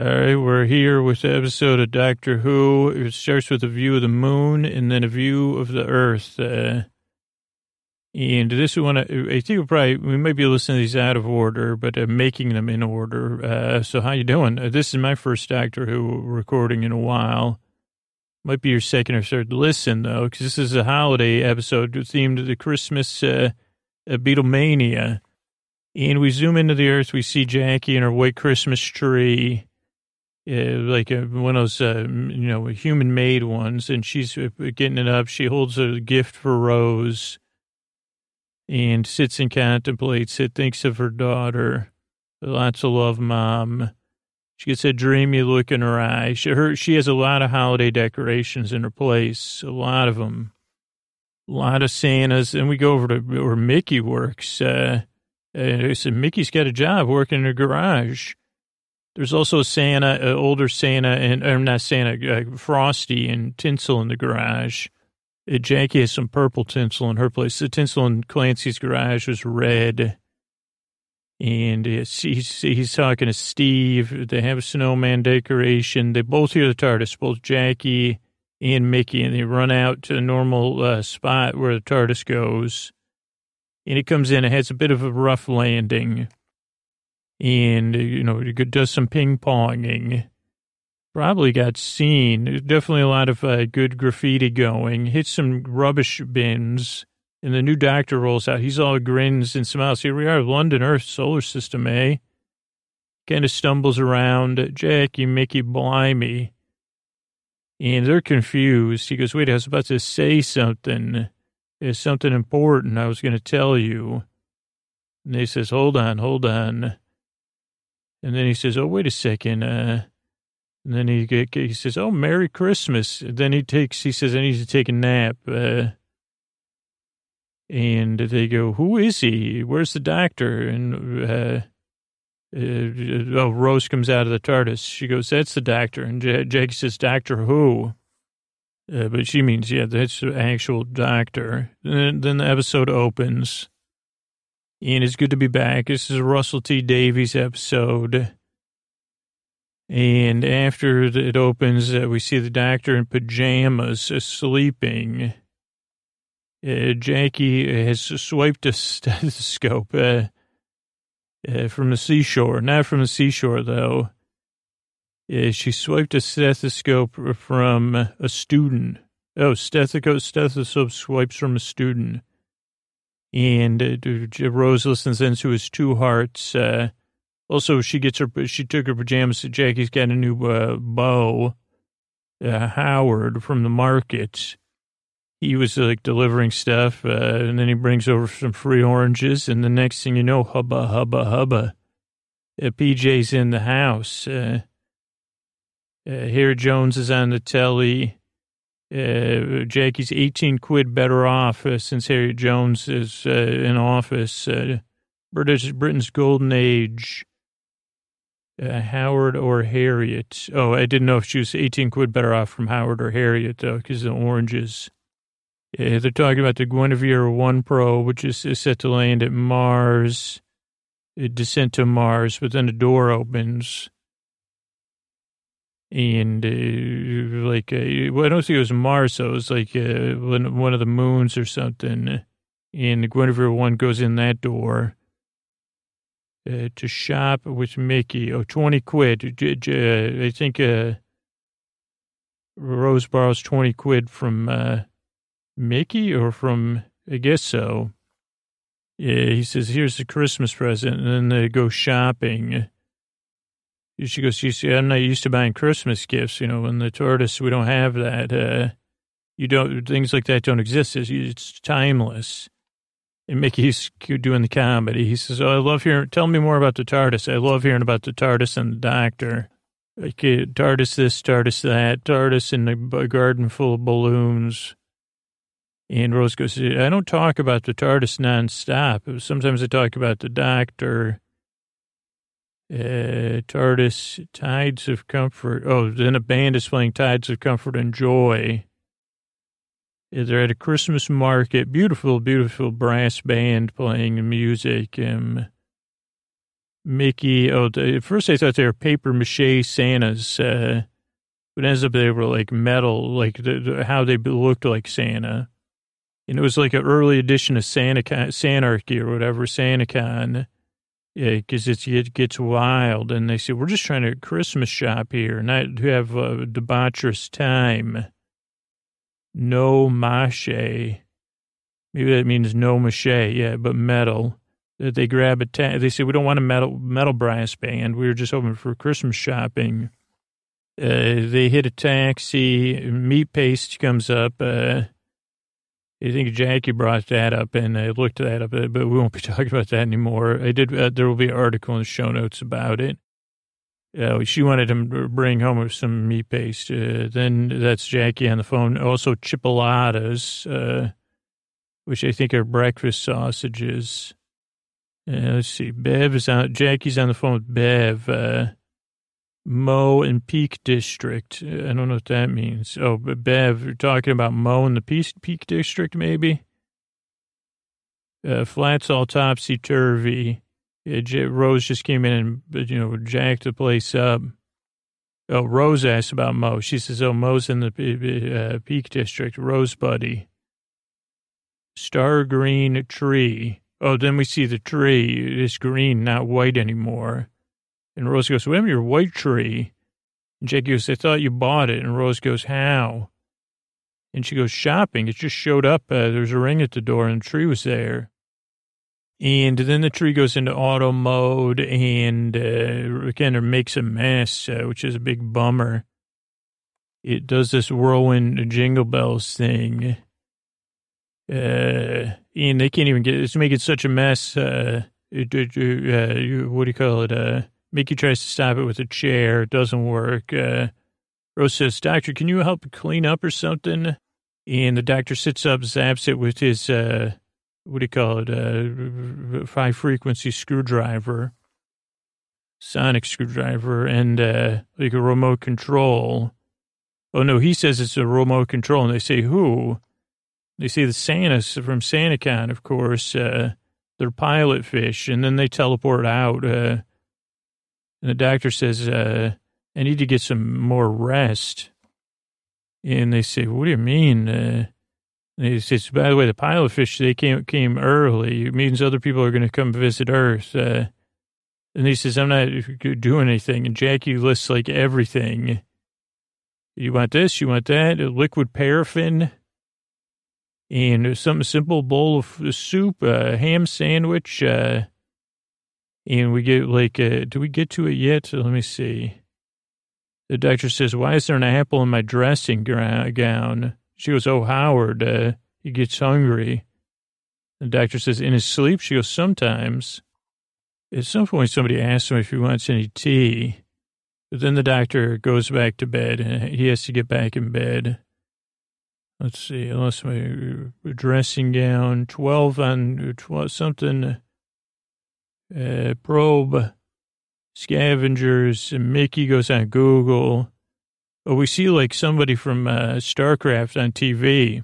All right, we're here with the episode of Doctor Who. It starts with a view of the moon and then a view of the Earth. Uh, and this one, I think we probably we might be listening to these out of order, but uh, making them in order. Uh, so how you doing? Uh, this is my first Doctor Who recording in a while. Might be your second or third listen though, because this is a holiday episode themed to the Christmas uh, uh, Beatlemania. And we zoom into the Earth. We see Jackie and her white Christmas tree uh, like a, one of those, uh, you know, human made ones. And she's uh, getting it up. She holds a gift for Rose and sits and contemplates it, thinks of her daughter. Lots of love, mom. She gets a dreamy look in her eye. She, her, she has a lot of holiday decorations in her place, a lot of them. A lot of Santas. And we go over to where Mickey works. Uh, and I said, Mickey's got a job working in a garage. There's also Santa, uh, older Santa, and or not Santa, uh, Frosty and tinsel in the garage. Uh, Jackie has some purple tinsel in her place. The tinsel in Clancy's garage was red. And he's, he's talking to Steve. They have a snowman decoration. They both hear the TARDIS, both Jackie and Mickey, and they run out to the normal uh, spot where the TARDIS goes. And it comes in. It has a bit of a rough landing and, you know, does some ping ponging. Probably got seen. Definitely a lot of uh, good graffiti going. Hit some rubbish bins. And the new doctor rolls out. He's all grins and smiles. Here we are, London Earth solar system, eh? Kind of stumbles around. Jackie, Mickey, blimey. And they're confused. He goes, wait, I was about to say something. It's something important I was going to tell you. And they says, hold on, hold on. And then he says, "Oh, wait a second. Uh, and then he he says, "Oh, Merry Christmas." Then he takes he says, "I need to take a nap." Uh, and they go, "Who is he? Where's the doctor?" And uh, uh, oh, Rose comes out of the TARDIS. She goes, "That's the doctor." And J- Jake says, "Doctor who?" Uh, but she means, yeah, that's the actual doctor. And then the episode opens and it's good to be back. This is a Russell T Davies episode. And after it opens, uh, we see the doctor in pajamas uh, sleeping. Uh, Jackie has swiped a stethoscope uh, uh, from the seashore. Not from the seashore, though. Uh, she swiped a stethoscope from a student. Oh, stethoscope, stethoscope swipes from a student and uh, Rose listens into his two hearts. Uh, also, she gets her, she took her pajamas. Jackie's got a new uh, bow. Uh, Howard from the market. He was like delivering stuff, uh, and then he brings over some free oranges. And the next thing you know, hubba, hubba, hubba. Uh, PJ's in the house. Uh, Harry Jones is on the telly uh, Jackie's 18 quid better off uh, since Harriet Jones is uh, in office. Uh, British Britain's golden age. Uh, Howard or Harriet. Oh, I didn't know if she was 18 quid better off from Howard or Harriet, though, because the oranges. they're talking about the Guinevere 1 Pro, which is, is set to land at Mars, descent to Mars, but then the door opens and uh, like uh, well, I don't think it was Mars, so it was like uh, one of the moons or something. And Guinevere one goes in that door uh, to shop with Mickey. Oh, 20 quid. I think uh, Rose borrows 20 quid from uh, Mickey or from, I guess so. Yeah, he says, here's the Christmas present. And then they go shopping she goes, you see, I'm not used to buying Christmas gifts. You know, in the TARDIS, we don't have that. Uh, you don't, things like that don't exist. It's, it's timeless. And Mickey's doing the comedy. He says, oh, I love hearing, tell me more about the TARDIS. I love hearing about the TARDIS and the doctor. Like, uh, TARDIS this, TARDIS that, TARDIS in a garden full of balloons. And Rose goes, I don't talk about the TARDIS nonstop. Sometimes I talk about the doctor uh, TARDIS, Tides of Comfort. Oh, then a band is playing Tides of Comfort and Joy. They're at a Christmas market. Beautiful, beautiful brass band playing music. Um, Mickey. Oh, at first I thought they were paper mache Santas, uh, but ends up they were like metal, like the, the, how they looked like Santa. And it was like an early edition of Santa Sanarchy or whatever, SantaCon. Yeah, because it gets wild. And they say, we're just trying to Christmas shop here, not to have a debaucherous time. No mache. Maybe that means no mache, yeah, but metal. They grab a, ta- they say, we don't want a metal, metal brass band. We were just hoping for Christmas shopping. Uh, they hit a taxi. Meat paste comes up. Uh, I think Jackie brought that up, and I looked that up, but we won't be talking about that anymore. I did. Uh, there will be an article in the show notes about it. Uh, she wanted to bring home some meat paste. Uh, then that's Jackie on the phone. Also, chipolatas, uh, which I think are breakfast sausages. Uh, let's see. Bev is on. Jackie's on the phone with Bev. Mo and Peak District. I don't know what that means. Oh, but Bev, you're talking about Mo and the Peak, Peak District, maybe? Uh, flats all topsy turvy. Yeah, Rose just came in and, you know, jacked the place up. Oh, Rose asked about Mo. She says, oh, Mo's in the uh, Peak District. Rose Buddy. Star green tree. Oh, then we see the tree. It's green, not white anymore. And Rose goes, a minute, your white tree. And Jake goes, I thought you bought it. And Rose goes, how? And she goes, shopping. It just showed up. Uh, there was a ring at the door and the tree was there. And then the tree goes into auto mode and uh, kind of makes a mess, uh, which is a big bummer. It does this whirlwind jingle bells thing. Uh, and they can't even get it's making such a mess. Uh, uh, what do you call it? Uh, Mickey tries to stop it with a chair. It doesn't work. Uh, Rose says, Doctor, can you help clean up or something? And the doctor sits up, zaps it with his, uh, what do you call it, uh, high frequency screwdriver, sonic screwdriver, and uh, like a remote control. Oh, no, he says it's a remote control. And they say, who? They say the Santas from SantaCon, of course. Uh, they're pilot fish. And then they teleport out. Uh, and the doctor says, uh, I need to get some more rest. And they say, what do you mean? Uh, and he says, by the way, the pilot fish, they came, came early. It means other people are going to come visit Earth. Uh, and he says, I'm not doing anything. And Jackie lists like everything. You want this? You want that? Liquid paraffin? And something simple bowl of soup, a ham sandwich, uh, and we get like, uh, do we get to it yet? Let me see. The doctor says, why is there an apple in my dressing gown? She goes, oh, Howard, uh, he gets hungry. The doctor says, in his sleep? She goes, sometimes. At some point, somebody asks him if he wants any tea. But then the doctor goes back to bed, and he has to get back in bed. Let's see, unless my dressing gown, 12 on 12, something uh, probe scavengers. Mickey goes on Google. Oh, we see like somebody from uh, StarCraft on TV.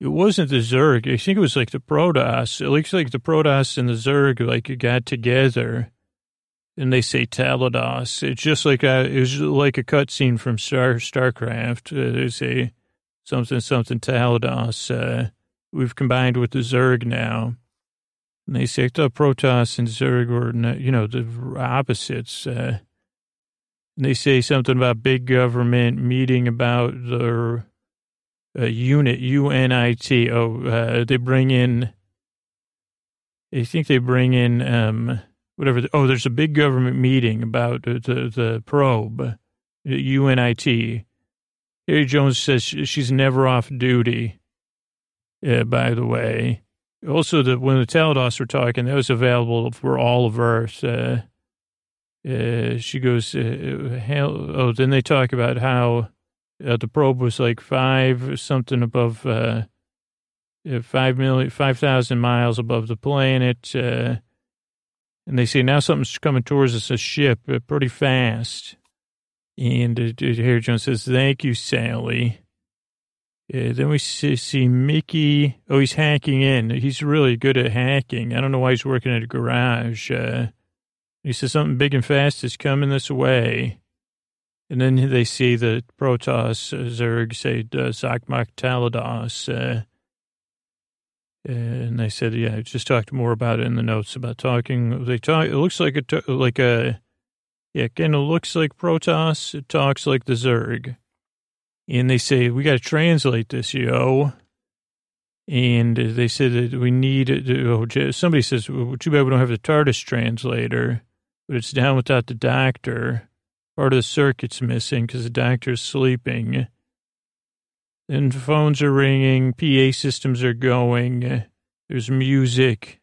It wasn't the Zerg. I think it was like the Protoss. It looks like the Protoss and the Zerg like got together, and they say Talados. It's just like a, it was like a cutscene from Star StarCraft. Uh, they say something something Talados. Uh, we've combined with the Zerg now. They say, the Protoss and Zerg were, you know, the opposites. Uh, they say something about big government meeting about their uh, unit, UNIT. Oh, uh, they bring in, I think they bring in, um, whatever. The, oh, there's a big government meeting about the, the, the probe, UNIT. Harry Jones says she's never off duty, uh, by the way. Also, the, when the Talados were talking, that was available for all of Earth. Uh, uh, she goes, uh, oh, then they talk about how uh, the probe was like five something above, uh five million, five thousand miles above the planet. Uh, and they say now something's coming towards us, a ship, uh, pretty fast. And uh, Harry Jones says, "Thank you, Sally." Uh, then we see, Mickey. Oh, he's hacking in. He's really good at hacking. I don't know why he's working at a garage. Uh, He says something big and fast is coming this way. And then they see the Protoss, uh, Zerg say, uh, Zakmak Talados. And they said, yeah, I just talked more about it in the notes about talking. They talk, it looks like a, like a, yeah, kind of looks like Protoss. It talks like the Zerg. And they say, we got to translate this, yo. And they said that we need, oh, somebody says, well, too bad we don't have the TARDIS translator, but it's down without the doctor. Part of the circuit's missing because the doctor's sleeping. And phones are ringing, PA systems are going, there's music.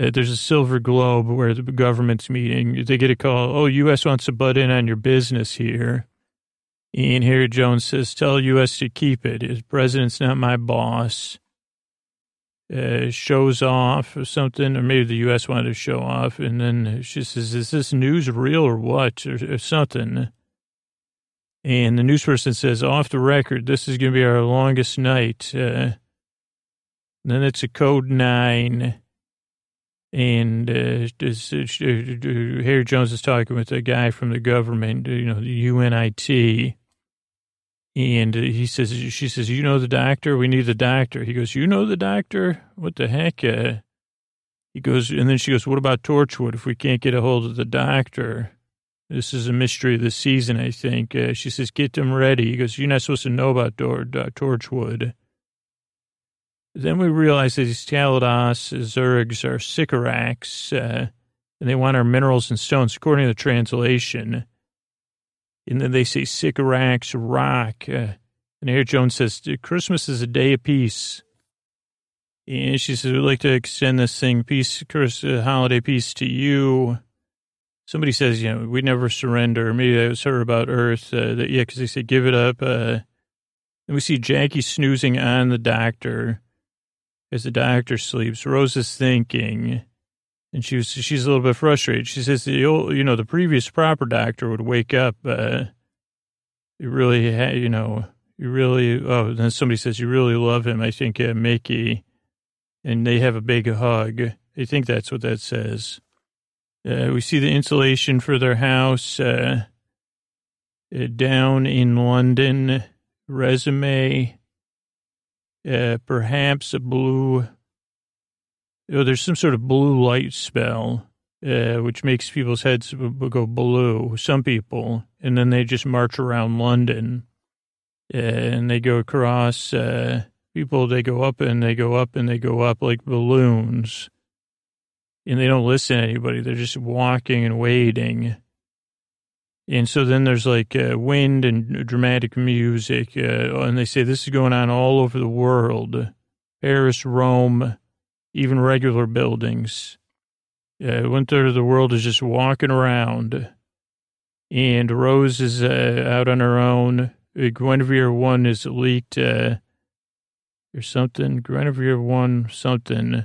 Uh, there's a silver globe where the government's meeting. They get a call, oh, U.S. wants to butt in on your business here. And Harry Jones says, tell U.S. to keep it. His president's not my boss. Uh, shows off or something, or maybe the U.S. wanted to show off. And then she says, is this news real or what? Or, or something. And the news person says, off the record, this is going to be our longest night. Uh, then it's a code nine. And uh, uh, Harry Jones is talking with a guy from the government, you know, the UNIT. And he says, she says, you know the doctor? We need the doctor. He goes, you know the doctor? What the heck? Uh, he goes, and then she goes, what about Torchwood if we can't get a hold of the doctor? This is a mystery of the season, I think. Uh, she says, get them ready. He goes, you're not supposed to know about Tor- uh, Torchwood. Then we realize that these Talados Zergs are Sycorax, uh, and they want our minerals and stones, according to the translation. And then they say Sycorax rock. Uh, and Harry Jones says, Christmas is a day of peace. And she says, we'd like to extend this thing, peace, Chris, uh, holiday peace to you somebody says, you know, we never surrender. Maybe that was her about Earth. Uh, that, yeah, because they say, give it up. Uh, and we see Jackie snoozing on the doctor as the doctor sleeps. Rose is thinking, and she was, she's a little bit frustrated. She says, the old, you know, the previous proper doctor would wake up. Uh, you really, you know, you really, oh, then somebody says, you really love him. I think uh, Mickey. And they have a big hug. I think that's what that says. Uh, we see the insulation for their house uh, uh, down in London. Resume, uh, perhaps a blue. Oh, there's some sort of blue light spell, uh, which makes people's heads go blue. Some people, and then they just march around London, uh, and they go across. people, they go up and they go up and they go up like balloons and they don't listen to anybody. They're just walking and waiting. And so then there's like uh, wind and dramatic music. Uh, and they say this is going on all over the world Paris, Rome, even regular buildings. Uh, one third of the world is just walking around. And Rose is uh, out on her own. Uh, Guinevere 1 is leaked uh, or something. Guinevere 1 something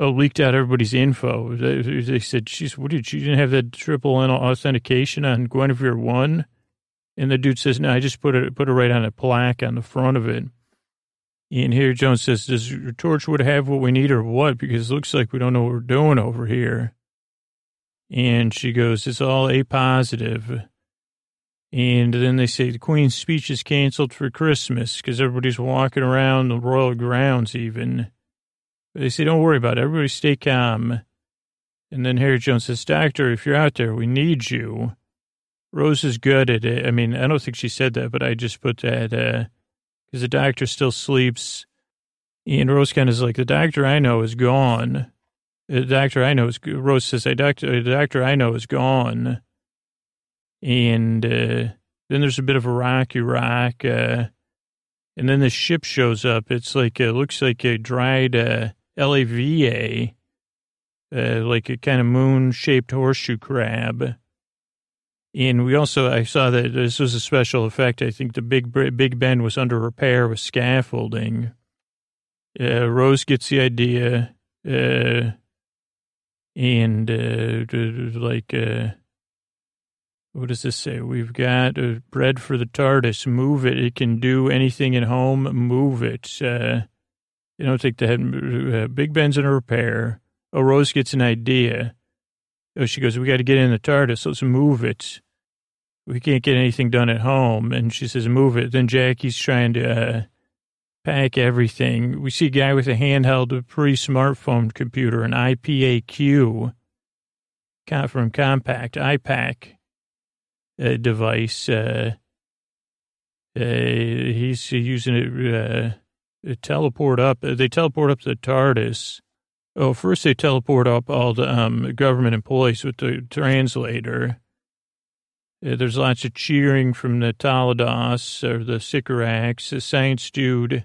oh, leaked out everybody's info. They, they said, she's, what did you didn't have that triple N authentication on Guinevere one? And the dude says, no, I just put it, put it right on a plaque on the front of it. And here Jones says, does your Torchwood have what we need or what? Because it looks like we don't know what we're doing over here. And she goes, it's all A positive. And then they say the Queen's speech is canceled for Christmas because everybody's walking around the royal grounds even. But They say, don't worry about it. Everybody stay calm. And then Harry Jones says, Doctor, if you're out there, we need you. Rose is good at it. I mean, I don't think she said that, but I just put that, uh, because the doctor still sleeps. And Rose kind of is like, the doctor I know is gone. The doctor I know is, Rose says, the doctor, the doctor I know is gone. And, uh, then there's a bit of a rocky rock, uh, and then the ship shows up. It's like, it looks like a dried, uh, LAVA, uh, like a kind of moon shaped horseshoe crab. And we also, I saw that this was a special effect. I think the Big Big Ben was under repair with scaffolding. Uh, Rose gets the idea, uh, and uh, like, uh, what does this say? We've got uh, bread for the TARDIS. Move it. It can do anything at home. Move it. Uh, you know, take the head. Uh, Big Ben's a repair. Oh, Rose gets an idea. Oh, she goes, we got to get in the TARDIS. Let's move it. We can't get anything done at home. And she says, move it. Then Jackie's trying to uh, pack everything. We see a guy with a handheld pre-smartphone computer, an IPAQ from Compaq, IPAQ uh, device. Uh, uh, he's using it uh, teleport up. They teleport up the TARDIS. Oh, first they teleport up all the um, government employees with the translator. Uh, there's lots of cheering from the Talados or the Sycorax, the science dude.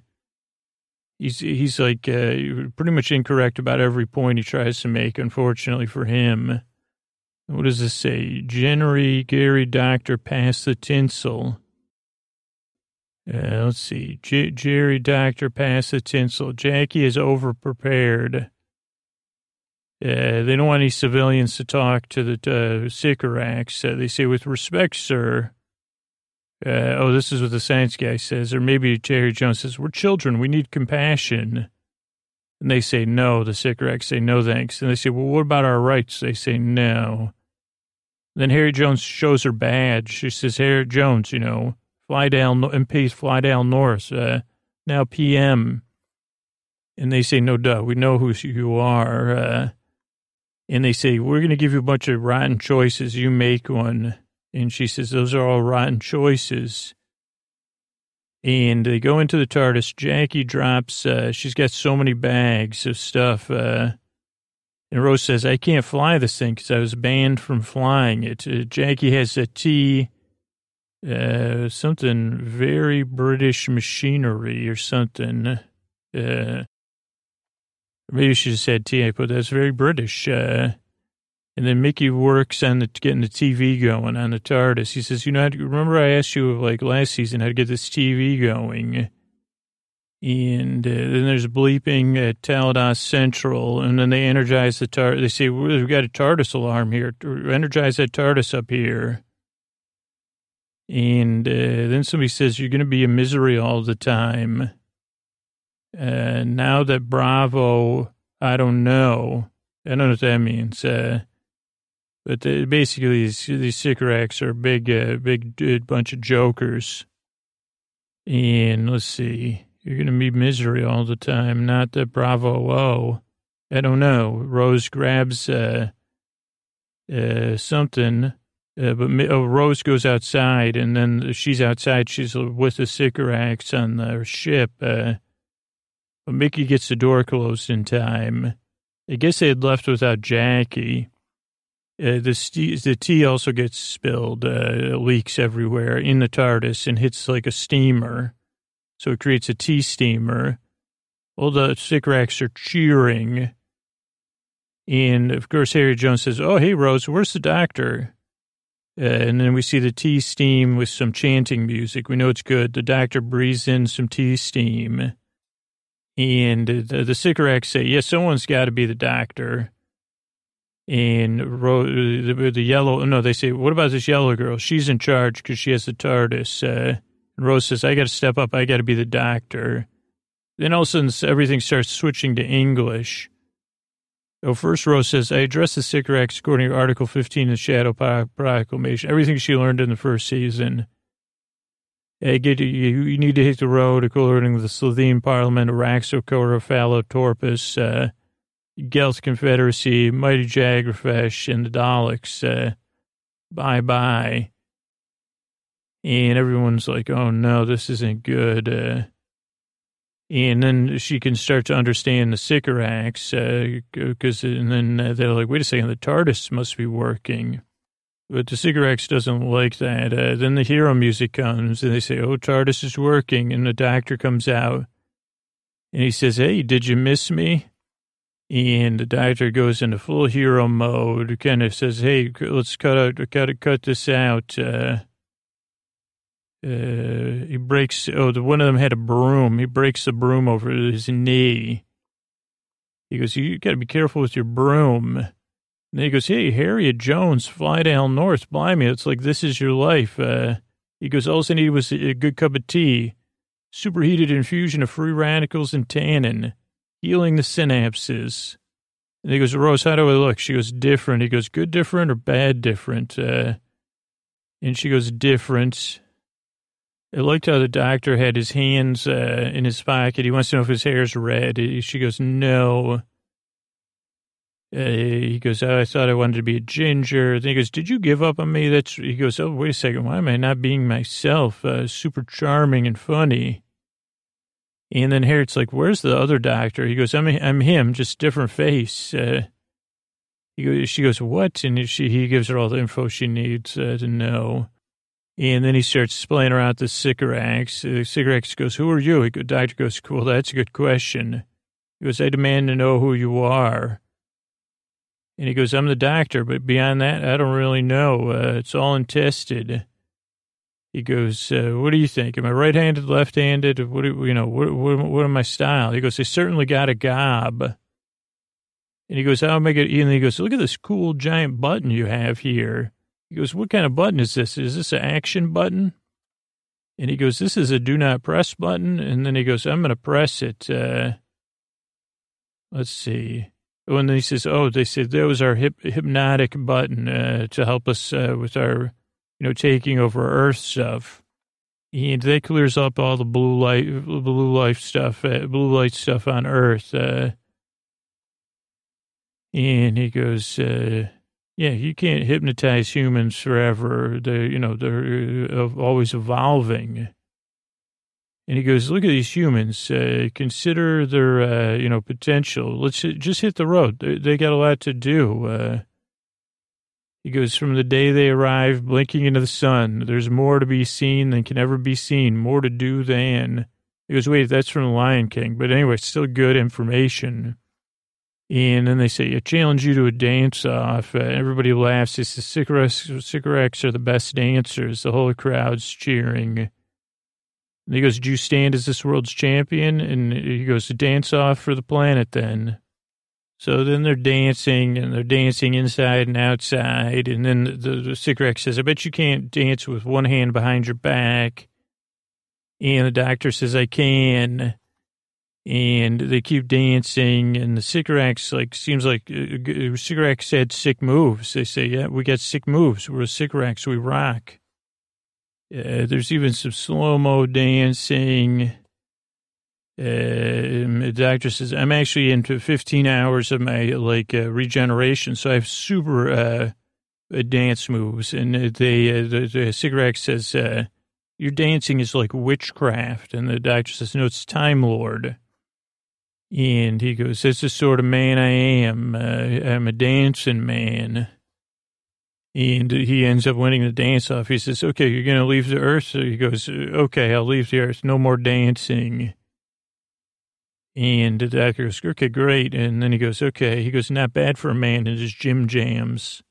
He's he's like uh, pretty much incorrect about every point he tries to make. Unfortunately for him, what does this say? January Gary Doctor pass the tinsel. Uh, let's see. J- Jerry Doctor pass the tinsel. Jackie is overprepared. Uh, they don't want any civilians to talk to the uh, Sycorax. Uh, they say, with respect, sir. Uh, oh, this is what the science guy says. Or maybe Terry Jones says, we're children. We need compassion. And they say, no. The Sycorax say, no, thanks. And they say, well, what about our rights? They say, no. Then Harry Jones shows her badge. She says, Harry Jones, you know, Flydale, MP Flydale North, uh, now PM. And they say, no, duh, we know who you are. And they say, we're going to give you a bunch of rotten choices. You make one. And she says, those are all rotten choices. And they go into the TARDIS. Jackie drops, uh, she's got so many bags of stuff. Uh, and Rose says, I can't fly this thing because I was banned from flying it. Uh, Jackie has a T, uh, something very British machinery or something. Uh, maybe she just said T, but that's very British. Uh, and then Mickey works on the, getting the TV going on the TARDIS. He says, you know, remember I asked you like last season how to get this TV going? And uh, then there's bleeping at Talados Central, and then they energize the TARDIS. They say, we've got a TARDIS alarm here. Energize that TARDIS up here. And uh, then somebody says, you're going to be in misery all the time. Uh, now that Bravo, I don't know. I don't know what that means. Uh, but basically, these, these Sycorax are big, uh, big bunch of jokers. And let's see. You're going to be misery all the time, not the bravo. Oh, I don't know. Rose grabs uh, uh, something, uh, but oh, Rose goes outside, and then she's outside. She's with the Sycorax on the ship. Uh, Mickey gets the door closed in time. I guess they had left without Jackie. Uh, the, st- the tea also gets spilled, uh, leaks everywhere in the TARDIS and hits like a steamer. So it creates a tea steamer. All the Sycorax are cheering. And of course, Harry Jones says, Oh, hey, Rose, where's the doctor? Uh, and then we see the tea steam with some chanting music. We know it's good. The doctor breathes in some tea steam. And the, the say, Yes, yeah, someone's got to be the doctor. And Ro- the, the yellow, no, they say, What about this yellow girl? She's in charge because she has the TARDIS. Uh, and Rose says, I got to step up. I got to be the doctor. Then all of a sudden, everything starts switching to English. So first, Rose says, I address the Sycorax according to Article 15 of the Shadow Proclamation. Everything she learned in the first season. I get, you, you need to hit the road according to the Slitheen Parliament, Araxocora, Fallow, Torpus, uh, Gelth Confederacy, Mighty Jagrafess, and the Daleks. Uh, bye bye and everyone's like, "Oh no, this isn't good." Uh, and then she can start to understand the Sycorax, because uh, and then uh, they're like, "Wait a second, the TARDIS must be working." But the Sycorax doesn't like that. Uh, then the hero music comes, and they say, "Oh, TARDIS is working," and the doctor comes out, and he says, "Hey, did you miss me?" And the doctor goes into full hero mode, kind of says, "Hey, let's cut out, cut, cut this out." Uh, uh, he breaks, oh, the, one of them had a broom. He breaks the broom over his knee. He goes, you got to be careful with your broom. And he goes, hey, Harriet Jones, Flydale North, blimey, it's like this is your life. Uh, he goes, all I needed was a good cup of tea, superheated infusion of free radicals and tannin, healing the synapses. And he goes, Rose, how do I look? She goes, different. He goes, good different or bad different? Uh, and she goes, different. I liked how the doctor had his hands uh, in his pocket. He wants to know if his hair's red. She goes, no. Uh, he goes, oh, I thought I wanted to be a ginger. Then he goes, did you give up on me? That's, he goes, oh, wait a second. Why am I not being myself? Uh, super charming and funny. And then Harriet's like, where's the other doctor? He goes, I'm, I'm him, just different face. Uh, he goes, she goes, what? And she, he gives her all the info she needs uh, to know. And then he starts explaining around the Sycorax. The Sycorax goes, who are you? He goes, doctor goes, cool, that's a good question. He goes, I demand to know who you are. And he goes, I'm the doctor, but beyond that, I don't really know. Uh, it's all untested. He goes, uh, what do you think? Am I right-handed, left-handed? What do, you know, what, what, what am my style? He goes, I certainly got a gob. And he goes, how am I going And he goes, look at this cool giant button you have here. He goes, what kind of button is this? Is this an action button? And he goes, this is a do not press button. And then he goes, I'm going to press it. Uh, let's see. And he says, oh, they said that was our hip, hypnotic button uh, to help us uh, with our, you know, taking over Earth stuff. And that clears up all the blue light, blue life stuff, uh, blue light stuff on Earth. Uh, and he goes, uh, yeah, you can't hypnotize humans forever. They're, you know, they're uh, always evolving. And he goes, look at these humans. Uh, consider their, uh, you know, potential. Let's just hit the road. They, they got a lot to do. Uh, he goes, from the day they arrive, blinking into the sun, there's more to be seen than can ever be seen, more to do than. He goes, wait, that's from the Lion King. But anyway, still good information. And then they say, I challenge you to a dance off. Uh, everybody laughs. It's the Sycorax are the best dancers. The whole crowd's cheering. And he goes, do you stand as this world's champion? And he goes, dance off for the planet then. So then they're dancing and they're dancing inside and outside. And then the, the says, I bet you can't dance with one hand behind your back. And the doctor says, I can. And they keep dancing. And the Sycorax, like, seems like uh, had sick moves. They say, yeah, we got sick moves. We're a. We rock. Uh, there's even some slow mo dancing. Uh, the doctor says, I'm actually into 15 hours of my like uh, regeneration. So I have super uh, uh dance moves. And they, uh, the, the Sycorax says, uh, Your dancing is like witchcraft. And the doctor says, No, it's Time Lord. And he goes, That's the sort of man I am. I'm a dancing man. And he ends up winning the dance off. He says, okay, you're going to leave the earth? So he goes, okay, I'll leave the earth. No more dancing. And the doctor goes, okay, great. And then he goes, okay. He goes, not bad for a man in his gym jams.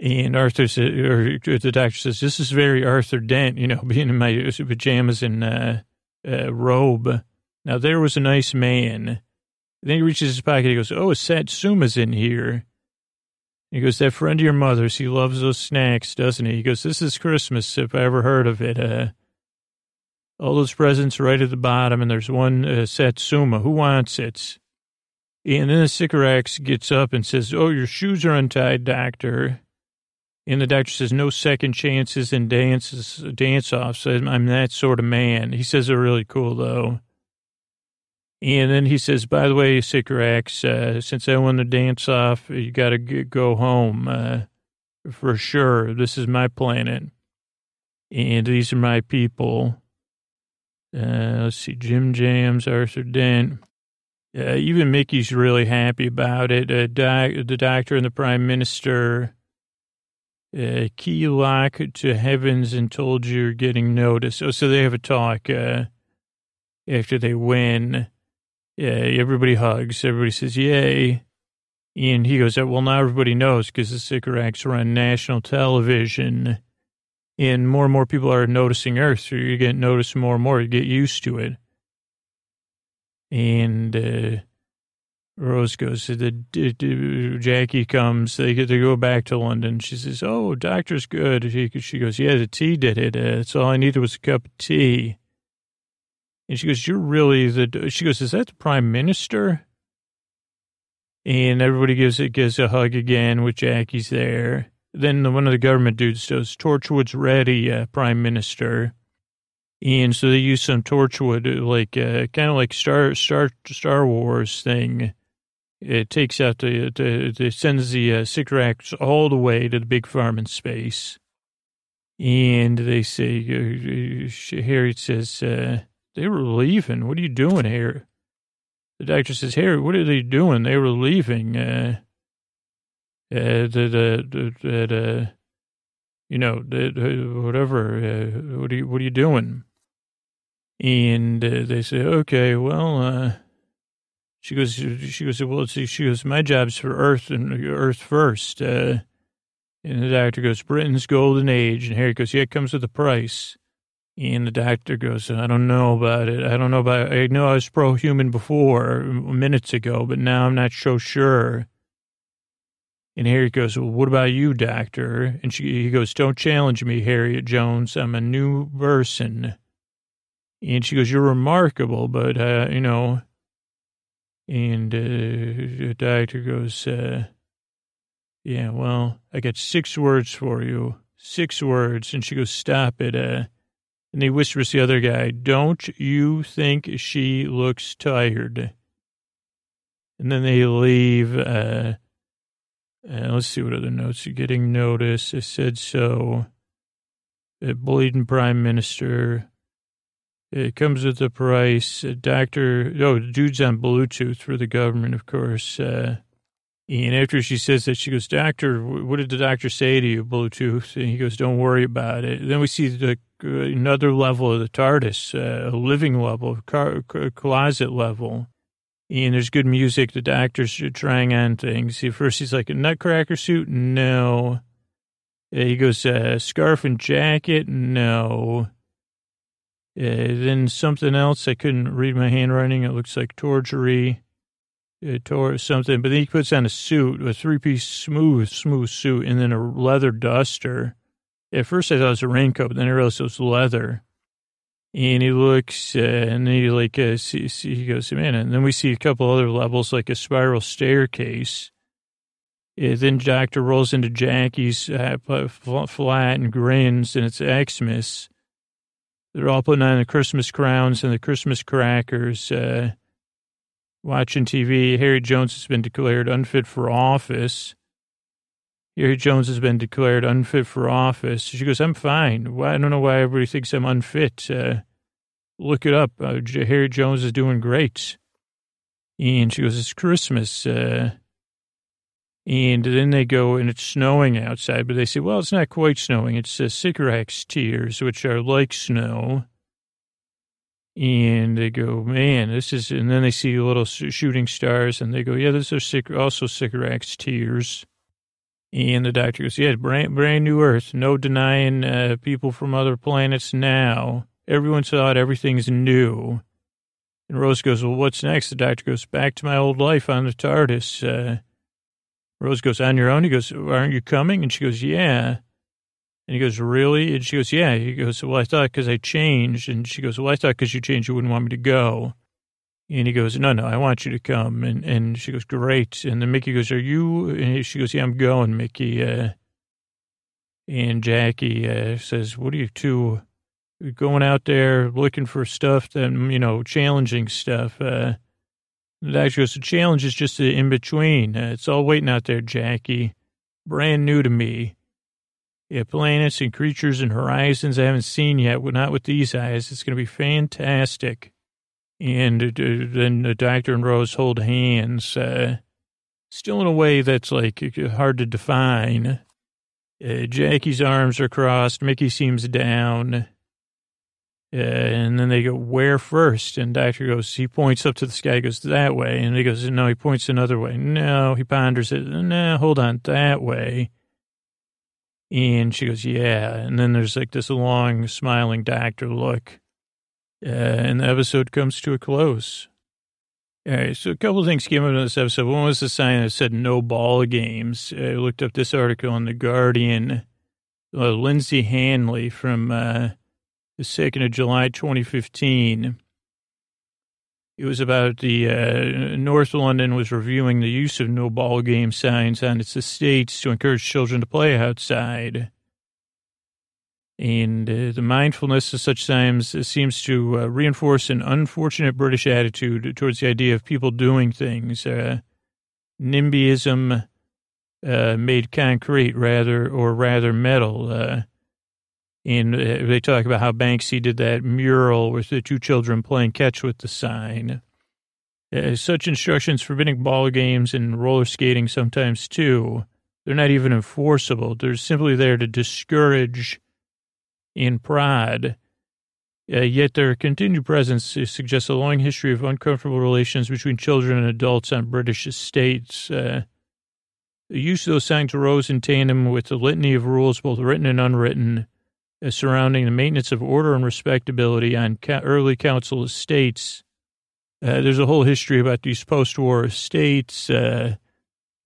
And Arthur says, or the doctor says, this is very Arthur Dent, you know, being in my pajamas and uh, uh, robe. Now, there was a nice man. Then he reaches his pocket. He goes, oh, a Satsuma's in here. He goes, that friend of your mother's, he loves those snacks, doesn't he? He goes, this is Christmas, if I ever heard of it. Uh, all those presents right at the bottom, and there's one uh, Satsuma. Who wants it? And then the Sycorax gets up and says, oh, your shoes are untied, doctor. And the doctor says, no second chances in dances, dance-offs. I'm that sort of man. He says they're really cool, though. And then he says, by the way, Sycorax, uh, since I won the dance off, you got to go home uh, for sure. This is my planet. And these are my people. Uh, let's see, Jim Jams, Arthur Dent. Uh, even Mickey's really happy about it. Uh, doc, the doctor and the prime minister uh, key lock to heavens and told you you're getting noticed. Oh, so they have a talk uh, after they win. Yeah, everybody hugs. Everybody says, yay. And he goes, well, now everybody knows because the Sycorax are on national television. And more and more people are noticing Earth. So you get noticed more and more. You get used to it. And uh, Rose goes, to the, Jackie comes. They get to go back to London. She says, oh, doctor's good. She, she goes, yeah, the tea did it. Uh, all I needed was a cup of tea. And she goes, You're really the, she goes, Is that the prime minister? And everybody gives it gives a hug again with Jackie's there. Then the, one of the government dudes says, Torchwood's ready, uh, Prime Minister. And so they use some Torchwood, uh, like uh, kind of like Star Star Star Wars thing. It takes out the, the, the sends the uh, Sycorax all the way to the big farm in space. And they say, uh, uh Harry says, uh, they were leaving. What are you doing here? The doctor says, Harry, what are they doing? They were leaving. Uh, uh, the, the, the, the, you know, the, whatever, uh, what are you, what are you doing? And uh, they say, okay, well, uh, she goes, she goes, well, see, she goes, my job's for Earth and Earth first. Uh, and the doctor goes, Britain's golden age. And Harry goes, yeah, it comes with a price. And the doctor goes, I don't know about it. I don't know about it. I know I was pro-human before, minutes ago, but now I'm not so sure. And Harriet goes, well, what about you, doctor? And she, he goes, don't challenge me, Harriet Jones. I'm a new person. And she goes, you're remarkable, but, uh, you know, and uh, the doctor goes, uh, yeah, well, I got six words for you. Six words. And she goes, stop it. Uh, and he whispers to the other guy, don't you think she looks tired? And then they leave. Uh, uh, let's see what other notes are getting noticed. I said so. A bleeding prime minister. It comes with a price. A doctor, oh, the dude's on Bluetooth for the government, of course. Uh, and after she says that, she goes, Doctor, what did the doctor say to you, Bluetooth? And he goes, Don't worry about it. Then we see the uh, another level of the TARDIS, uh, a living level, car, closet level. And there's good music. The doctor's trying on things. He, first, he's like, a nutcracker suit? No. Uh, he goes, uh, scarf and jacket? No. Uh, then something else. I couldn't read my handwriting. It looks like tortury or something. But then he puts on a suit, a three piece smooth, smooth suit, and then a leather duster. At first I thought it was a raincoat, but then I realized it was leather. And he looks, uh, and then he like, uh, see, see, he goes, man, and then we see a couple other levels, like a spiral staircase. And then Doctor rolls into Jackie's uh, flat and grins, and it's Xmas. They're all putting on the Christmas crowns and the Christmas crackers. Uh, watching TV. Harry Jones has been declared unfit for office. Harry Jones has been declared unfit for office. She goes, I'm fine. Why, I don't know why everybody thinks I'm unfit. Uh, look it up. Uh, Harry Jones is doing great. And she goes, it's Christmas. Uh, and then they go and it's snowing outside, but they say, well, it's not quite snowing. It's uh, Sycorax tears, which are like snow. And they go, man, this is, and then they see little shooting stars and they go, yeah, those are also Sycorax tears. And the doctor goes, yeah, brand, brand new Earth. No denying uh, people from other planets now. Everyone thought everything's new. And Rose goes, well, what's next? The doctor goes, back to my old life on the TARDIS. Uh, Rose goes, on your own? He goes, aren't you coming? And she goes, yeah. And he goes, really? And she goes, yeah. He goes, well, I thought because I changed. And she goes, well, I thought because you changed, you wouldn't want me to go. And he goes, no, no, I want you to come. And, and she goes, great. And then Mickey goes, are you? And she goes, yeah, I'm going, Mickey. Uh, and Jackie uh, says, what are you two going out there looking for stuff that, you know, challenging stuff? Uh, doctor goes, the challenge is just the in between. Uh, it's all waiting out there, Jackie. Brand new to me. Yeah, planets and creatures and horizons I haven't seen yet, not with these eyes. It's going to be fantastic. And uh, then the doctor and Rose hold hands, uh, still in a way that's like hard to define. Uh, Jackie's arms are crossed. Mickey seems down. Uh, and then they go, where first? And doctor goes, he points up to the sky, goes that way. And he goes, no, he points another way. No, he ponders it. No, hold on, that way. And she goes, yeah. And then there's like this long smiling doctor look. Uh, and the episode comes to a close. All right, so a couple things came up in this episode. One was the sign that said no ball games. I looked up this article in The Guardian. Uh, Lynsey Hanley from uh, the 2nd of July, 2015. It was about the uh, North London was reviewing the use of no ball game signs on its estates to encourage children to play outside. And uh, the mindfulness of such signs seems to uh, reinforce an unfortunate British attitude towards the idea of people doing things. Uh, NIMBYism uh, made concrete rather, or rather metal. And uh, they talk about how Banksy did that mural with the two children playing catch with the sign. Uh, such instructions forbidding ball games and roller skating sometimes too. They're not even enforceable. They're simply there to discourage and prod. Uh, yet their continued presence suggests a long history of uncomfortable relations between children and adults on British estates. Uh, the use of those signs arose in tandem with the litany of rules, both written and unwritten, surrounding the maintenance of order and respectability on early council estates. Uh, there's a whole history about these post-war estates uh,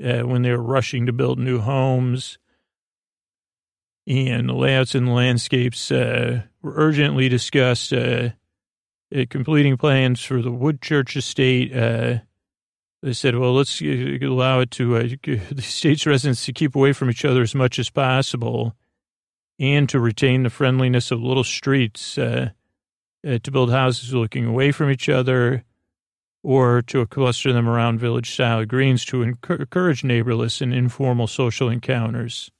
uh, when they were rushing to build new homes, and the layouts and landscapes uh, were urgently discussed. Uh, completing plans for the Woodchurch estate. they said, "Well, let's allow it to the state's residents to keep away from each other as much as possible." And to retain the friendliness of little streets, uh, uh, to build houses looking away from each other, or to cluster them around village style greens to encourage neighborless and informal social encounters.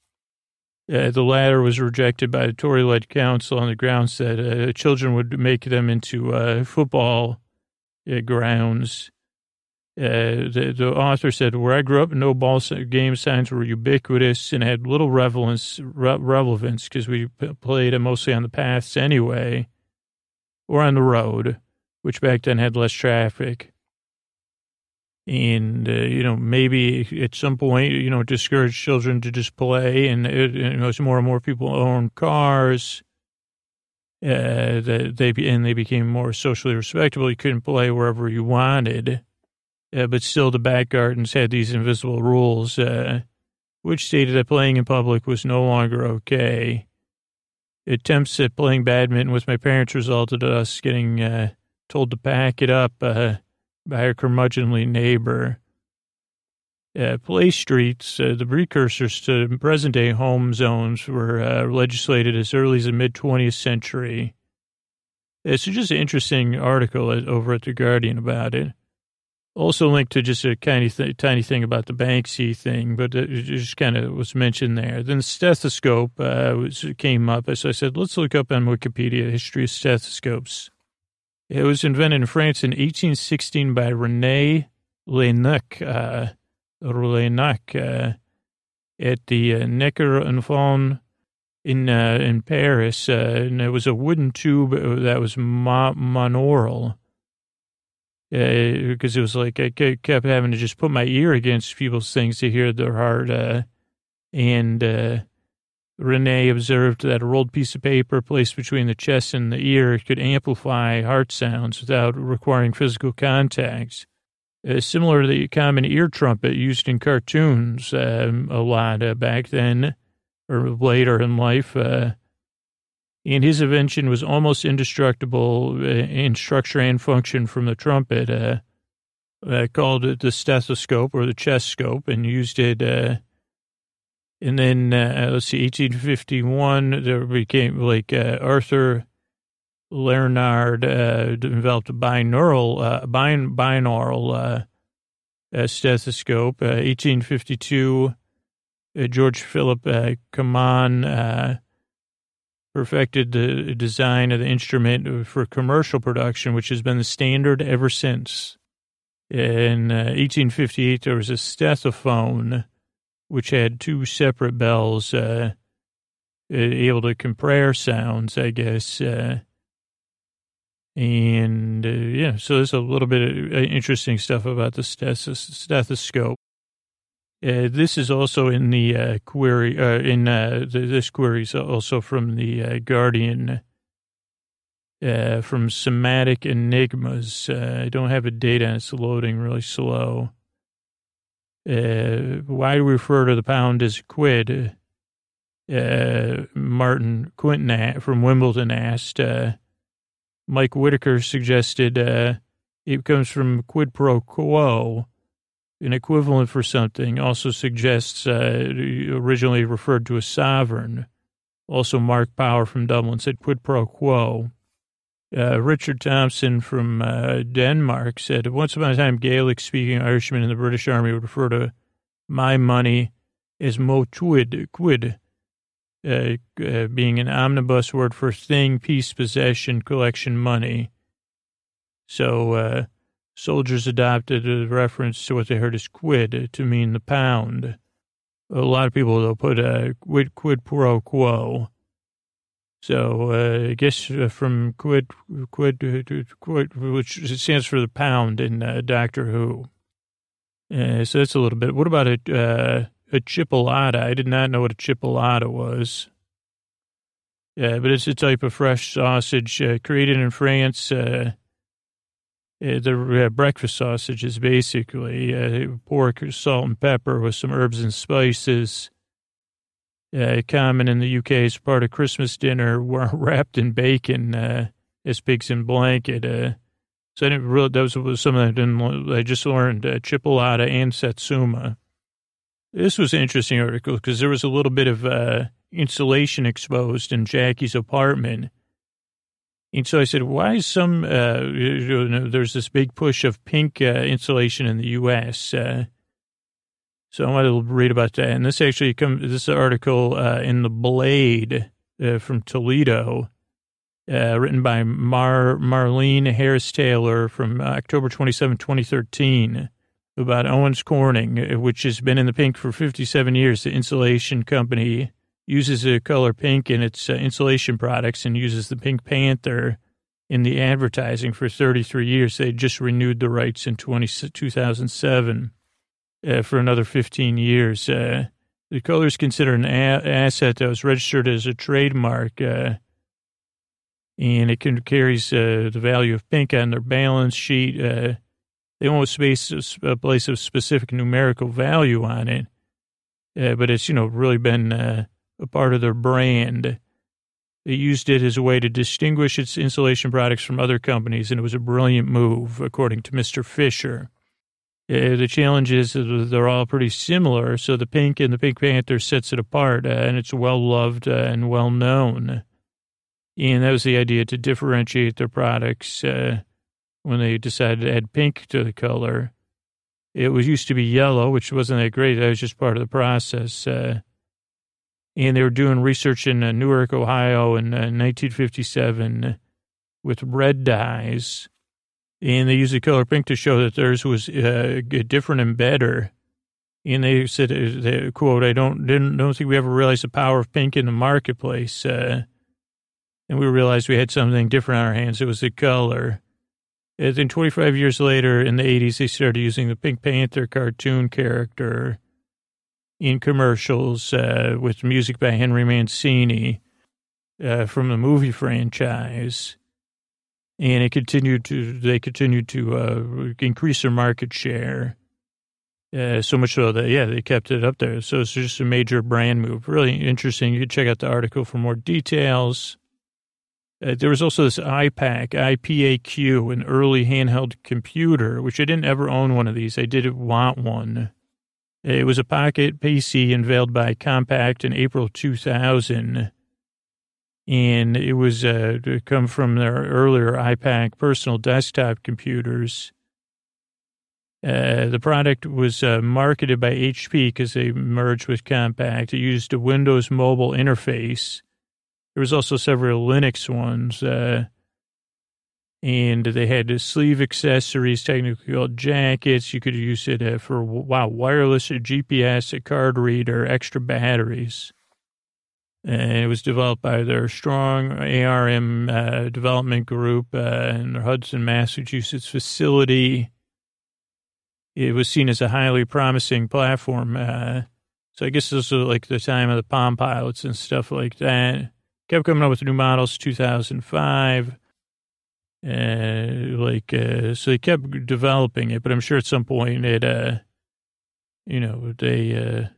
Uh, the latter was rejected by the Tory led council on the grounds that uh, children would make them into uh, football uh, grounds uh, the, the author said, where I grew up, no ball game signs were ubiquitous and had little relevance, re- relevance because we played mostly on the paths anyway, or on the road, which back then had less traffic. And, uh, you know, maybe at some point, you know, discourage children to just play. And, it, you know, as more and more people own cars, uh, they, and they became more socially respectable, you couldn't play wherever you wanted uh, but still the back gardens had these invisible rules, uh, which stated that playing in public was no longer okay. Attempts at playing badminton with my parents resulted in us getting uh, told to pack it up uh, by a curmudgeonly neighbor. Uh, play streets, uh, the precursors to present day home zones, were legislated as early as the mid 20th century. It's just an interesting article over at The Guardian about it. Also linked to just a tiny, th- tiny thing about the Banksy thing, but it just kind of was mentioned there. Then the stethoscope uh, was, came up. So I said, let's look up on Wikipedia history of stethoscopes. It was invented in France in 1816 by René Laennec, uh, uh, at the uh, Necker Enfant in uh, in Paris, uh, and it was a wooden tube that was ma- monaural because uh, it was like I kept having to just put my ear against people's things to hear their heart. Uh, and uh, Renee observed that a rolled piece of paper placed between the chest and the ear could amplify heart sounds without requiring physical contact. Uh, similar to the common ear trumpet used in cartoons um, a lot uh, back then or later in life. And his invention was almost indestructible uh, in structure and function from the trumpet. Uh, uh, called it the stethoscope or the chest scope, and used it. Uh, and then uh, let's see, 1851, there became like uh, Arthur Leonard developed a binaural, bin, binaural stethoscope. 1852, George Philip uh, Cammann perfected the design of the instrument for commercial production, which has been the standard ever since. In uh, 1858, there was a stethophone, which had two separate bells, uh, able to compare sounds, I guess. Uh, and uh, yeah, so there's a little bit of uh, interesting stuff about the stethoscope. Uh, this is also in the uh, query. Uh, in uh, the, this query is also from the uh, Guardian. From Semantic Enigmas. I don't have a date and it's loading really slow. why do we refer to the pound as quid? Martin Quinton from Wimbledon asked. Mike Whitaker suggested It comes from quid pro quo, an equivalent for something. Also suggests uh, originally referred to a sovereign. Also, Mark Power from Dublin said quid pro quo. Uh, Richard Thompson from uh, Denmark said, once upon a time, Gaelic speaking Irishmen in the British Army would refer to my money as mo twid, quid, uh, uh, being an omnibus word for thing, piece, possession, collection, money. So uh, soldiers adopted a reference to what they heard as quid to mean the pound. A lot of people, they'll put a quid, quid pro quo so uh, I guess uh, from quid, quid, quid, which stands for the pound in uh, Doctor Who. Uh, so that's a little bit. What about a uh, a chipolata? I did not know what a chipolata was. Yeah, but it's a type of fresh sausage uh, created in France. Uh, the breakfast sausages, basically pork, salt, and pepper with some herbs and spices uh, common in the UK as part of Christmas dinner, wrapped in bacon uh, as pigs in blanket. Uh, so I didn't really, that was, something I didn't, I just learned uh, chipolata and satsuma. This was an interesting article because there was a little bit of uh, insulation exposed in Jackie's apartment. And so I said, why is some, uh, you know, there's this big push of pink uh, insulation in the U.S. Uh, so I want to read about that. And this actually comes, this article uh, in The Blade uh, from Toledo, uh, written by Mar Marlene Harris Taylor from October 27, 2013, about Owens Corning, which has been in the pink for 57 years. The insulation company uses the color pink in its uh, insulation products and uses the Pink Panther in the advertising for 33 years. They just renewed the rights in 20, 2007 uh, for another 15 years. Uh, the color is considered an a- asset that was registered as a trademark, uh, and it can, carries uh, the value of pink on their balance sheet. Uh, they won't space a place of specific numerical value on it, uh, but it's you know really been a part of their brand. They used it as a way to distinguish its insulation products from other companies, and it was a brilliant move, according to Mr. Fisher. Uh, the challenge is they're all pretty similar. So the pink and the Pink Panther sets it apart, uh, and it's well loved uh, and well known. And that was the idea to differentiate their products uh, when they decided to add pink to the color. It was used to be yellow, which wasn't that great. That was just part of the process. Uh, and they were doing research in uh, Newark, Ohio in 1957 with red dyes and they used the color pink to show that theirs was uh, different and better. And they said, uh, "quote I don't didn't don't think we ever realized the power of pink in the marketplace, uh, and we realized we had something different on our hands. It was the color." And then 25 years later, in the 80s, they started using the Pink Panther cartoon character in commercials uh, with music by Henry Mancini uh, from the movie franchise and it continued to they continued to uh, increase their market share. Uh, so much so that yeah, they kept it up there. So it's just a major brand move. Really interesting. You can check out the article for more details. Uh, there was also this iPAQ, IPAQ, an early handheld computer, which I didn't ever own one of these. I did want one. It was a pocket PC unveiled by Compaq in April 2000 and it was uh, to come from their earlier iPAQ personal desktop computers. Uh, the product was uh, marketed by HP because they merged with Compaq. It used a Windows mobile interface. There was also several Linux ones, uh, and they had sleeve accessories, technically called jackets. You could use it uh, for wow wireless GPS, a card reader, extra batteries. And it was developed by their StrongARM uh, development group uh, in their Hudson, Massachusetts facility. It was seen as a highly promising platform. Uh, so I guess this was like the time of the Palm Pilots and stuff like that. Kept coming up with new models, 2005. Uh, like, uh, so they kept developing it, but I'm sure at some point it, uh, you know, they, uh,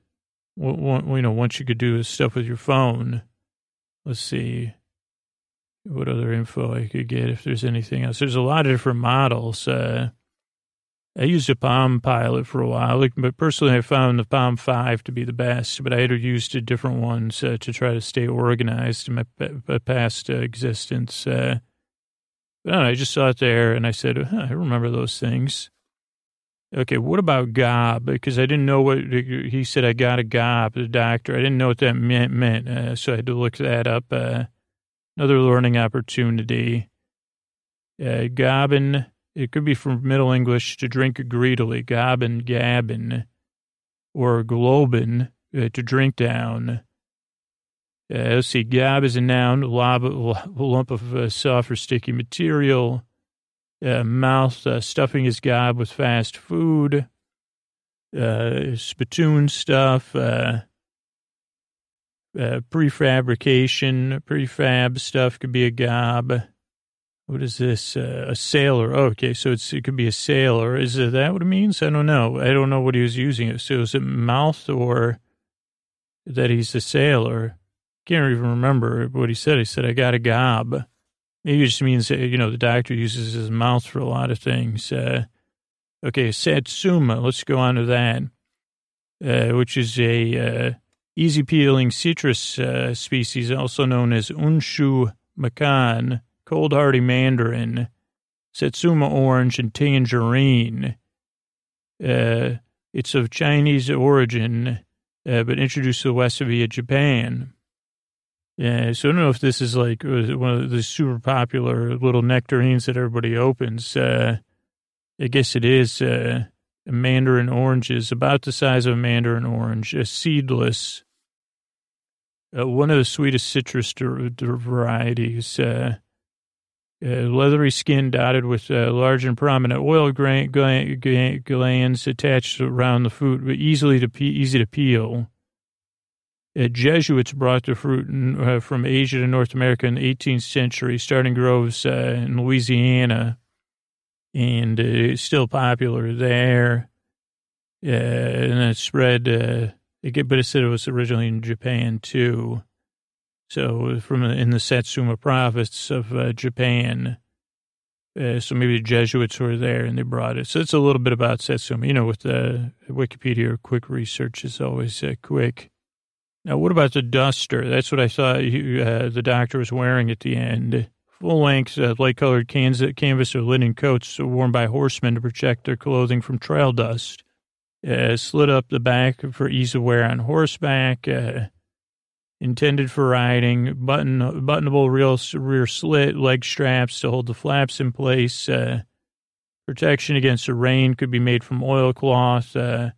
you know, once you could do stuff with your phone, let's see. what other info I could get if there's anything else. There's a lot of different models. Uh, I used a Palm Pilot for a while, like, but personally, I found the Palm 5 to be the best, but I had used different ones uh, to try to stay organized in my, my past uh, existence. Uh, but I, just saw it there and I said, huh, I remember those things. Okay, what about gob? Because I didn't know what he said. I got a gob, the doctor. I didn't know what that meant. meant uh, so I had to look that up. Uh, another learning opportunity. Uh, gobbin, it could be from Middle English to drink greedily. Gobbin, gabbin, or globin, uh, to drink down. Uh, let's see, gob is a noun, lob, lump of uh, soft or sticky material uh, mouth uh, stuffing his gob with fast food, uh, spittoon stuff, uh, prefabrication, prefab stuff could be a gob. What is this? A sailor. Oh, okay, so it could be a sailor. Is that what it means? I don't know. I don't know what he was using it. So is it mouth or that he's a sailor? Can't even remember what he said. He said, "I got a gob." Maybe it just means, you know, the doctor uses his mouth for a lot of things. Uh, okay, Satsuma, let's go on to that, uh, which is a uh, easy peeling citrus uh, species, also known as Unshu Mikan, cold hardy mandarin, Satsuma orange, and tangerine. Uh, it's of Chinese origin, uh, but introduced to the West via Japan. Yeah, so I don't know if this is like uh, one of the super popular little nectarines that everybody opens. Uh, I guess it is uh, mandarin orange is about the size of a mandarin orange, a seedless. Uh, one of the sweetest citrus varieties. Uh, uh, leathery skin dotted with large and prominent oil glands attached around the fruit, but easily to pe- easy to peel. Uh, Jesuits brought the fruit uh, from Asia to North America in the 18th century, starting groves uh, in Louisiana, and uh, it's still popular there. Uh, and it spread, uh, it, but it said it was originally in Japan too. So from in the Satsuma province of Japan. so maybe the Jesuits were there and they brought it. So it's a little bit about Satsuma. You know, with the Wikipedia, quick research is always quick. Now, what about the duster? That's what I he, uh, the doctor was wearing at the end. Full length, uh, light colored canvas or linen coats worn by horsemen to protect their clothing from trail dust. Uh, slit up the back for ease of wear on horseback. Uh, intended for riding. Button, buttonable real, rear slit, leg straps to hold the flaps in place. Uh, protection against the rain could be made from oilcloth uh,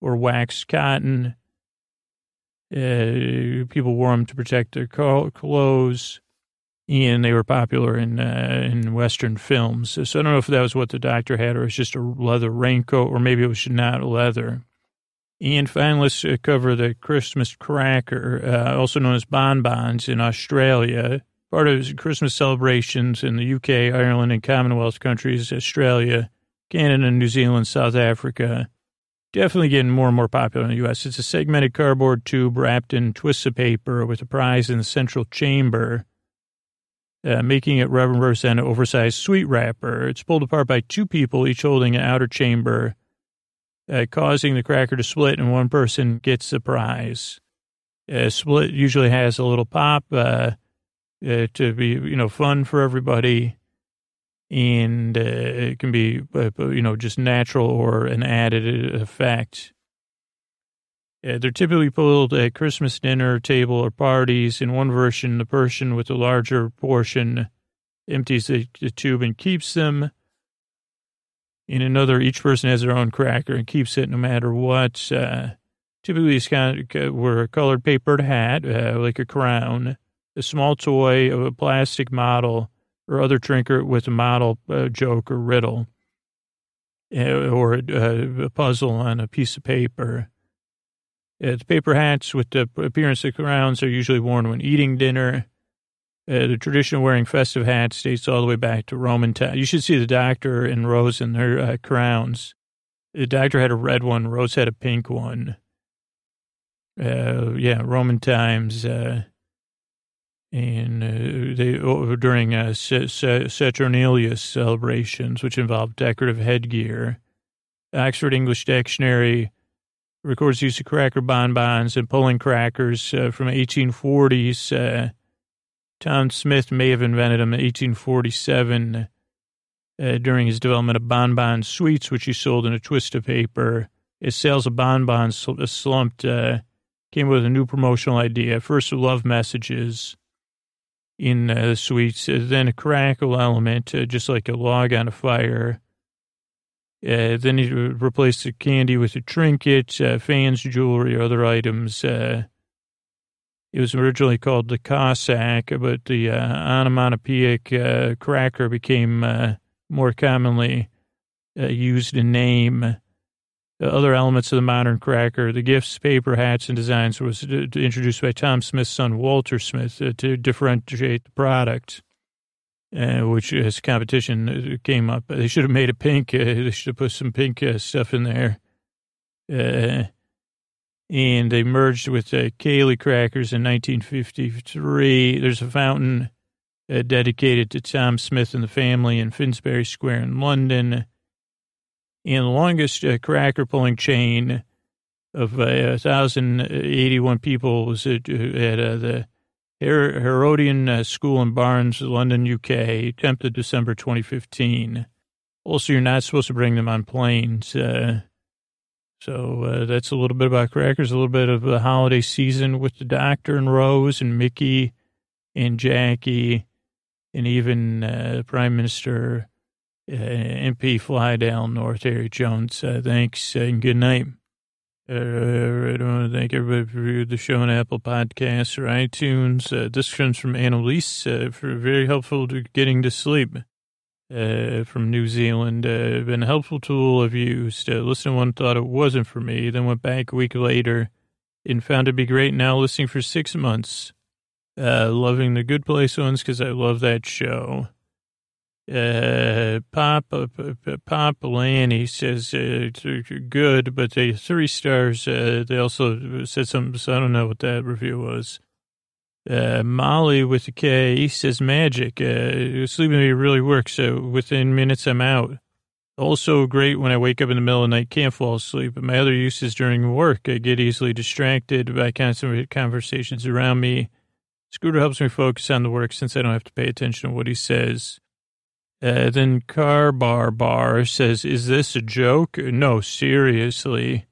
or waxed cotton. Uh, people wore them to protect their clothes, and they were popular in uh, in Western films. So, I don't know if that was what the doctor had, or it's just a leather raincoat, or maybe it was not leather. And finally, let's uh, cover the Christmas cracker, uh, also known as bonbons in Australia. Part of Christmas celebrations in the UK, Ireland, and Commonwealth countries, Australia, Canada, New Zealand, South Africa definitely getting more and more popular in the U.S. It's a segmented cardboard tube wrapped in twists of paper with a prize in the central chamber, uh, making it represent an oversized sweet wrapper. It's pulled apart by two people, each holding an outer chamber, uh, causing the cracker to split, and one person gets the prize. A split usually has a little pop uh, uh to be, you know, fun for everybody and uh, it can be, uh, you know, just natural or an added effect. Uh, they're typically pulled at Christmas dinner table or parties. In one version, the person with the larger portion empties the, the tube and keeps them. In another, each person has their own cracker and keeps it no matter what. Uh, typically, it's kind of wear a colored papered hat, uh, like a crown, a small toy of a plastic model or other trinket with a model uh, joke or riddle uh, or a, a, puzzle on a piece of paper. Uh, the paper hats with the appearance of crowns are usually worn when eating dinner. Uh, the tradition of wearing festive hats dates all the way back to Roman times. You should see the doctor and Rose in their uh, crowns. The doctor had a red one. Rose had a pink one. Uh, yeah, Roman times. and uh, they during uh, Saturnalia celebrations, which involved decorative headgear. Oxford English Dictionary records use of cracker bonbons and pulling crackers uh, from 1840s. Uh, Tom Smith may have invented them in 1847 uh, during his development of bonbon sweets, which he sold in a twist of paper. His sales of bonbons slumped, uh, came with a new promotional idea. First, love messages in uh, the sweets, uh, then a crackle element, uh, just like a log on a fire. Uh, then he replaced the candy with a trinket, uh, fans, jewelry, other items. It was originally called the Cossack, but the onomatopoeic cracker became more commonly used in name. The other elements of the modern cracker, the gifts, paper, hats, and designs was introduced by Tom Smith's son, Walter Smith, uh, to differentiate the product, uh, which as competition uh, came up. They should have made it pink. Uh, they should have put some pink uh, stuff in there. Uh, and they merged with uh, Caley crackers in 1953. There's a fountain dedicated to Tom Smith and the family in Finsbury Square in London and the longest uh, cracker pulling chain of uh, 1,081 people was at, at uh, the Her- Harrodian uh, School in Barnes, London, UK, 10th of December 2015. Also, you're not supposed to bring them on planes. Uh, so uh, that's a little bit about crackers, a little bit of the holiday season with the doctor and Rose and Mickey and Jackie and even uh, Prime Minister uh, MP Flydale North Harry Jones. Uh, thanks and good night. Uh, I want to thank everybody for the show on Apple Podcasts or iTunes. Uh, this comes from Annalise uh, for very helpful to getting to sleep. Uh, from New Zealand, uh, been a helpful tool I've used. Uh, listened to one, thought it wasn't for me, then went back a week later and found it to be great. Now listening for six months. Uh, loving the Good Place ones because I love that show. Uh, Pop, uh, Pop Lanny says uh, good, but they three stars. Uh, they also said something, so I don't know what that review was. Uh, Molly with a K says magic. Uh, sleeping really works. So within minutes, I'm out. Also great when I wake up in the middle of the night, can't fall asleep. My other uses during work, I get easily distracted by constant conversations around me. Scooter helps me focus on the work since I don't have to pay attention to what he says. Uh, then Car Bar says, Is this a joke? No, seriously.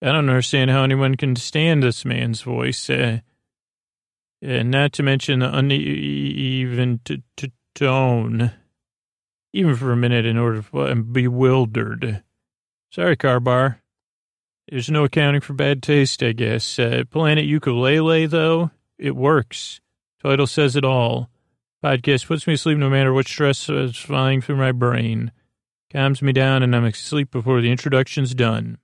I don't understand how anyone can stand this man's voice. Uh, uh, not to mention the uneven t- t- tone. Even for a minute, in order to, I'm bewildered. Sorry, Car Bar. There's no accounting for bad taste, I guess. Uh, Planet Ukulele, though, it works. Title says it all. Podcast puts me to sleep no matter what stress is flying through my brain. Calms me down and I'm asleep before the introduction's done.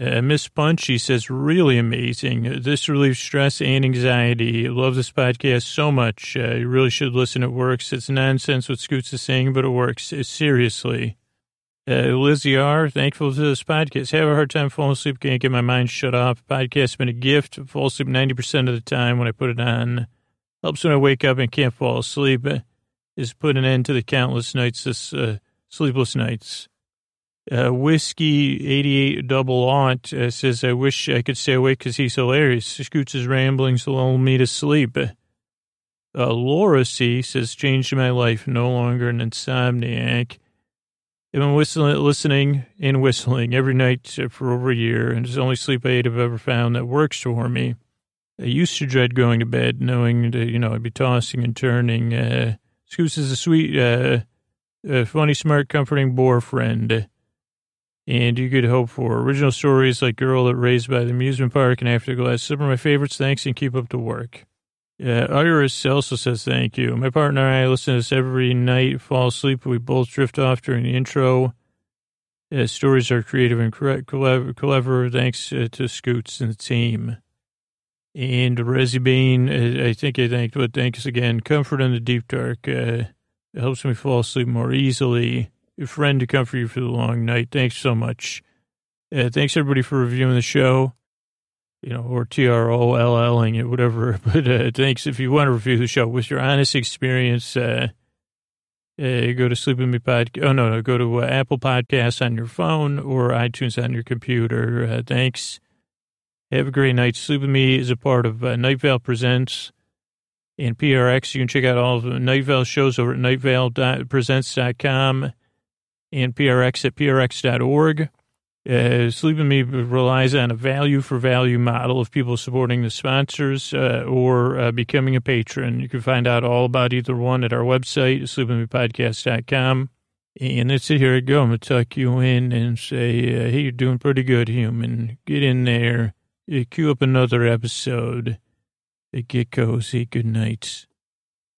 Uh, Miss Punchy says, really amazing. This relieves stress and anxiety. Love this podcast so much. Uh, you really should listen. It works. It's nonsense what Scoots is saying, but it works. Uh, seriously. Uh, Lizzie R., thankful to this podcast. Have a hard time falling asleep. Can't get my mind shut off. Podcast's been a gift. Fall asleep 90% of the time when I put it on. Helps when I wake up and can't fall asleep. Is put an end to the countless nights, this uh, sleepless nights. Uh, Whiskey 88 double aunt uh, says, I wish I could stay awake because he's hilarious. Scoots' ramblings lull me to sleep. Uh, Laura C says, changed my life, no longer an insomniac. I've been whistling, listening and whistling every night for over a year, and it's the only sleep aid I've ever found that works for me. I used to dread going to bed, knowing that, you know, I'd be tossing and turning. Uh, Scoots is a sweet, uh, funny, smart, comforting boyfriend. And you could hope for original stories like Girl that Raised by the Amusement Park and After Afterglass. Some of my favorites. Thanks and keep up the work. Uh, Iris also says thank you. My partner and I listen to this every night, fall asleep. We both drift off during the intro. Uh, stories are creative and clever. clever. Thanks uh, to Scoots and the team. And Resi Bean, I think I thanked, but thanks again. Comfort in the deep dark. Uh, helps me fall asleep more easily. A friend to comfort you for the long night. Thanks so much. Uh, thanks everybody for reviewing the show. you know, or T R O L Ling it, whatever. But uh, thanks if you want to review the show with your honest experience. Uh, uh, go to Sleep With Me Pod. Oh no, no, go to uh, Apple Podcasts on your phone or iTunes on your computer. Uh, thanks. Have a great night. Sleep With Me is a part of uh, Night Vale Presents and PRX. You can check out all of the Night Vale shows over at nightvalepresents.com and PRX at prx.org. Uh, Sleep With Me relies on a value for value model of people supporting the sponsors uh, or uh, becoming a patron. You can find out all about either one at our website, sleepwithmepodcast.com. And that's it. Here I go. I'm going to tuck you in and say, uh, hey, you're doing pretty good, human. Get in there. Cue up another episode. Get cozy. Good night.